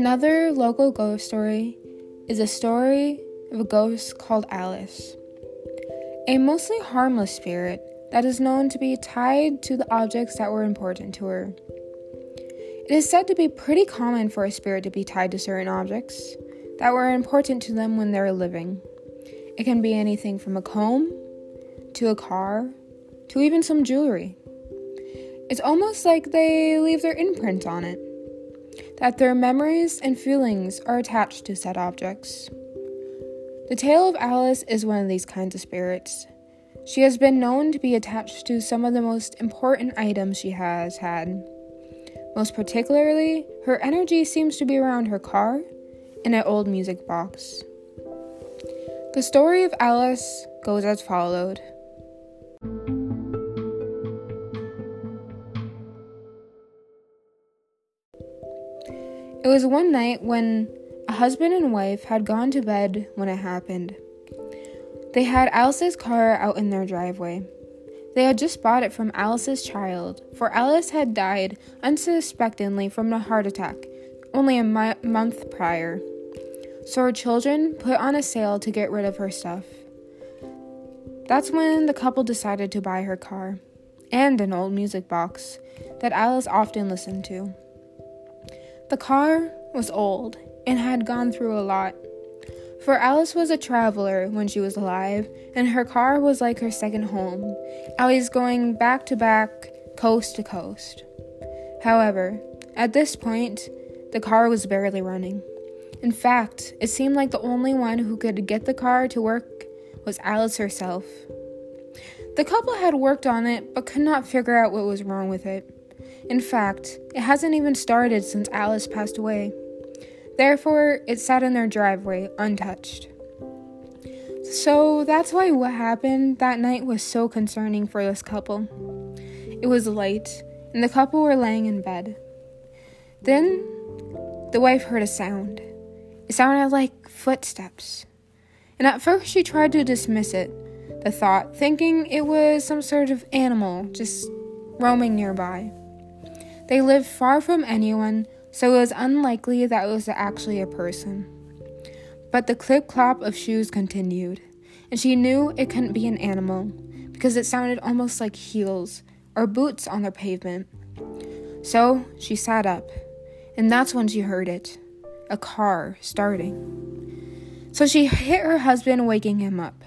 Another local ghost story is a story of a ghost called Alice, a mostly harmless spirit that is known to be tied to the objects that were important to her. It is said to be pretty common for a spirit to be tied to certain objects that were important to them when they were living. It can be anything from a comb to a car to even some jewelry. It's almost like they leave their imprint on it, that their memories and feelings are attached to said objects. The tale of Alice is one of these kinds of spirits. She has been known to be attached to some of the most important items she has had. Most particularly, her energy seems to be around her car and an old music box. The story of Alice goes as followed. It was one night when a husband and wife had gone to bed when it happened. They had Alice's car out in their driveway. They had just bought it from Alice's child, for Alice had died unsuspectingly from a heart attack only a mo- month prior. So her children put on a sale to get rid of her stuff. That's when the couple decided to buy her car and an old music box that Alice often listened to. The car was old and had gone through a lot. For Alice was a traveler when she was alive, and her car was like her second home, always going back to back, coast to coast. However, at this point, the car was barely running. In fact, it seemed like the only one who could get the car to work was Alice herself. The couple had worked on it but could not figure out what was wrong with it. In fact, it hasn't even started since Alice passed away. Therefore, it sat in their driveway untouched. So that's why what happened that night was so concerning for this couple. It was late, and the couple were laying in bed. Then, the wife heard a sound. It sounded like footsteps. And at first, she tried to dismiss it, the thought, thinking it was some sort of animal just roaming nearby. They lived far from anyone, so it was unlikely that it was actually a person. But the clip clop of shoes continued, and she knew it couldn't be an animal because it sounded almost like heels or boots on the pavement. So she sat up, and that's when she heard it a car starting. So she hit her husband, waking him up,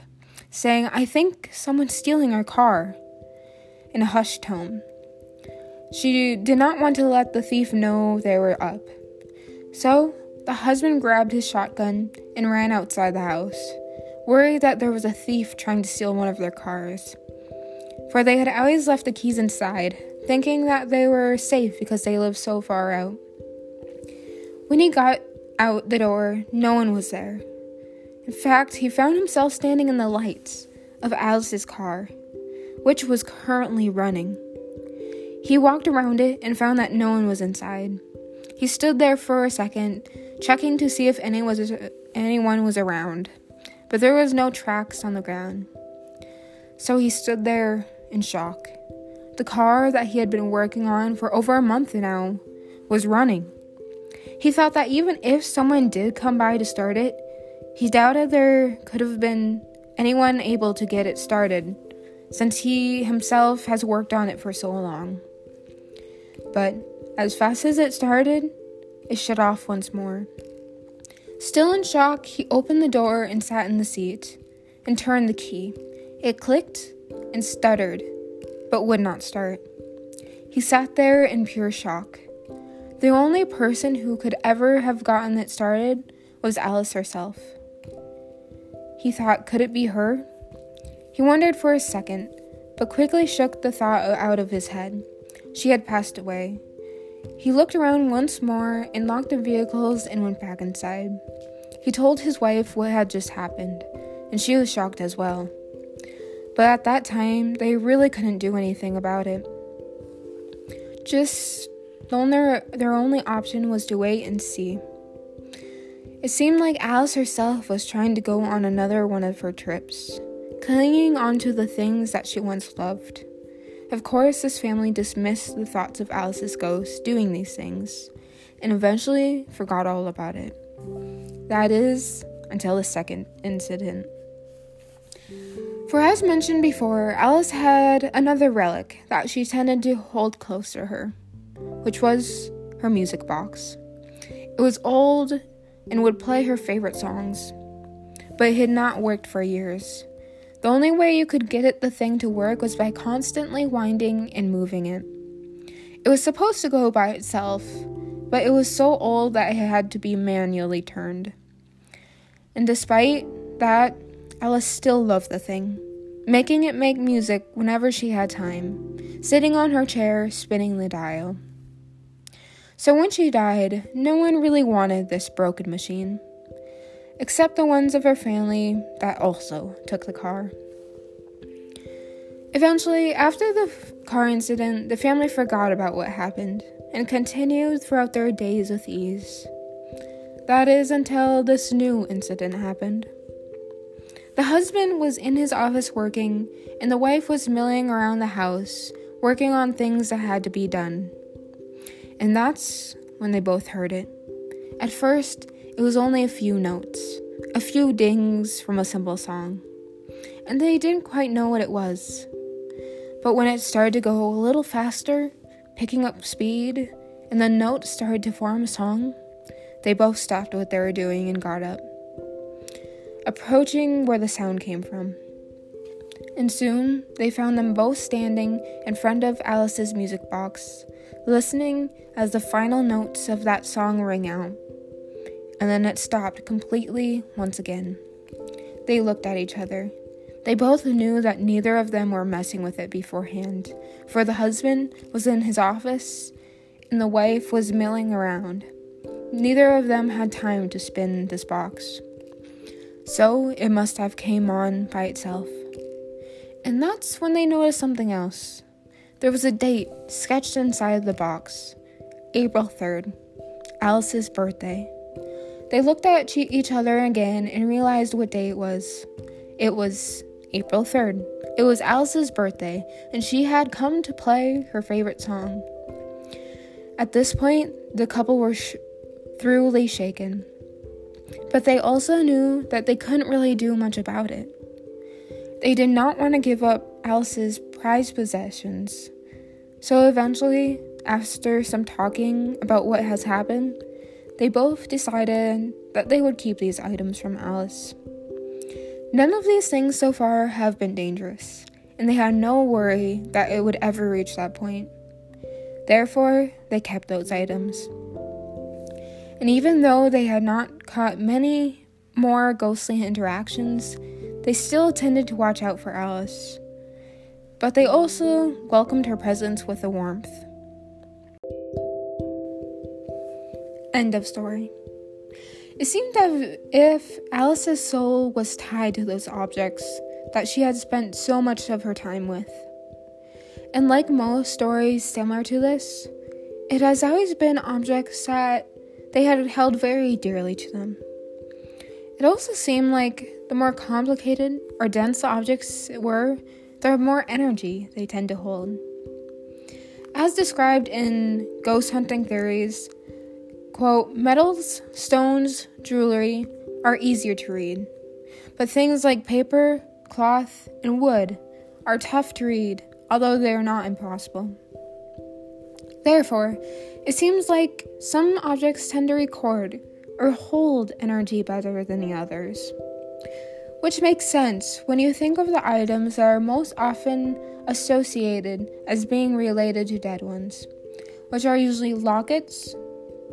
saying, I think someone's stealing our car, in a hushed tone. She did not want to let the thief know they were up. So, the husband grabbed his shotgun and ran outside the house, worried that there was a thief trying to steal one of their cars. For they had always left the keys inside, thinking that they were safe because they lived so far out. When he got out the door, no one was there. In fact, he found himself standing in the lights of Alice's car, which was currently running. He walked around it and found that no one was inside. He stood there for a second, checking to see if anyone was, anyone was around, but there was no tracks on the ground. So he stood there in shock. The car that he had been working on for over a month now was running. He thought that even if someone did come by to start it, he doubted there could have been anyone able to get it started, since he himself has worked on it for so long. But as fast as it started, it shut off once more. Still in shock, he opened the door and sat in the seat and turned the key. It clicked and stuttered, but would not start. He sat there in pure shock. The only person who could ever have gotten it started was Alice herself. He thought, could it be her? He wondered for a second, but quickly shook the thought out of his head. She had passed away. He looked around once more and locked the vehicles and went back inside. He told his wife what had just happened, and she was shocked as well. But at that time, they really couldn't do anything about it. Just their, their only option was to wait and see. It seemed like Alice herself was trying to go on another one of her trips, clinging onto the things that she once loved. Of course, this family dismissed the thoughts of Alice's ghost doing these things, and eventually forgot all about it. That is, until the second incident. For as mentioned before, Alice had another relic that she tended to hold close to her, which was her music box. It was old and would play her favorite songs, but it had not worked for years. The only way you could get it the thing to work was by constantly winding and moving it. It was supposed to go by itself, but it was so old that it had to be manually turned. And despite that, Alice still loved the thing, making it make music whenever she had time, sitting on her chair, spinning the dial. So when she died, no one really wanted this broken machine except the ones of her family that also took the car. Eventually, after the car incident, the family forgot about what happened and continued throughout their days with ease. That is until this new incident happened. The husband was in his office working, and the wife was milling around the house, working on things that had to be done. And that's when they both heard it. At first, it was only a few notes, a few dings from a simple song, and they didn't quite know what it was. But when it started to go a little faster, picking up speed, and the notes started to form a song, they both stopped what they were doing and got up, approaching where the sound came from. And soon they found them both standing in front of Alice's music box, listening as the final notes of that song rang out and then it stopped completely once again. They looked at each other. They both knew that neither of them were messing with it beforehand, for the husband was in his office and the wife was milling around. Neither of them had time to spin this box. So it must have came on by itself. And that's when they noticed something else. There was a date sketched inside the box. April 3rd, Alice's birthday. They looked at each other again and realized what day it was. It was April 3rd. It was Alice's birthday, and she had come to play her favorite song. At this point, the couple were sh- thoroughly shaken. But they also knew that they couldn't really do much about it. They did not want to give up Alice's prized possessions. So eventually, after some talking about what has happened, they both decided that they would keep these items from Alice. None of these things so far have been dangerous, and they had no worry that it would ever reach that point. Therefore, they kept those items. And even though they had not caught many more ghostly interactions, they still tended to watch out for Alice. But they also welcomed her presence with a warmth. End of story. It seemed as if Alice's soul was tied to those objects that she had spent so much of her time with. And like most stories similar to this, it has always been objects that they had held very dearly to them. It also seemed like the more complicated or dense the objects were, the more energy they tend to hold. As described in ghost hunting theories, Quote, metals, stones, jewelry are easier to read, but things like paper, cloth, and wood are tough to read, although they are not impossible. Therefore, it seems like some objects tend to record or hold energy better than the others. Which makes sense when you think of the items that are most often associated as being related to dead ones, which are usually lockets,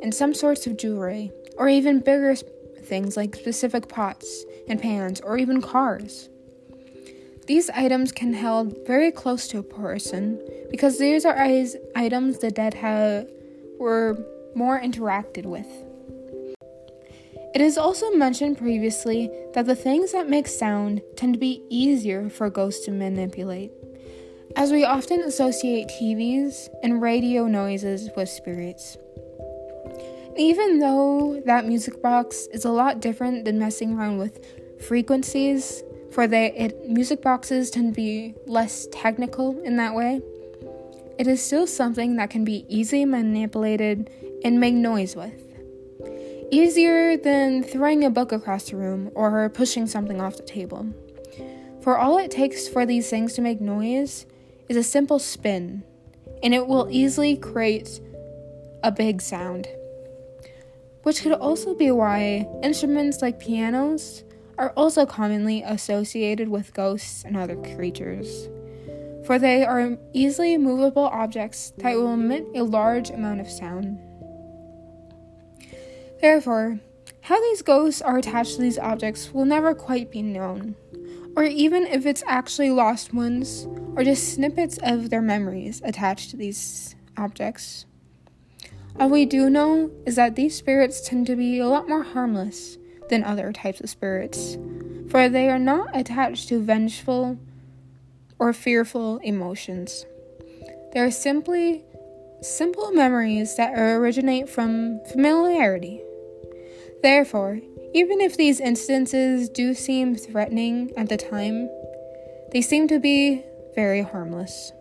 and some sorts of jewelry, or even bigger things like specific pots and pans, or even cars. These items can held very close to a person because these are items the dead have were more interacted with. It is also mentioned previously that the things that make sound tend to be easier for ghosts to manipulate, as we often associate TVs and radio noises with spirits. Even though that music box is a lot different than messing around with frequencies, for the it, music boxes tend to be less technical in that way, it is still something that can be easily manipulated and make noise with. Easier than throwing a book across the room or pushing something off the table. For all it takes for these things to make noise is a simple spin, and it will easily create a big sound. Which could also be why instruments like pianos are also commonly associated with ghosts and other creatures, for they are easily movable objects that will emit a large amount of sound. Therefore, how these ghosts are attached to these objects will never quite be known, or even if it's actually lost ones or just snippets of their memories attached to these objects. All we do know is that these spirits tend to be a lot more harmless than other types of spirits, for they are not attached to vengeful or fearful emotions. They are simply simple memories that originate from familiarity. Therefore, even if these instances do seem threatening at the time, they seem to be very harmless.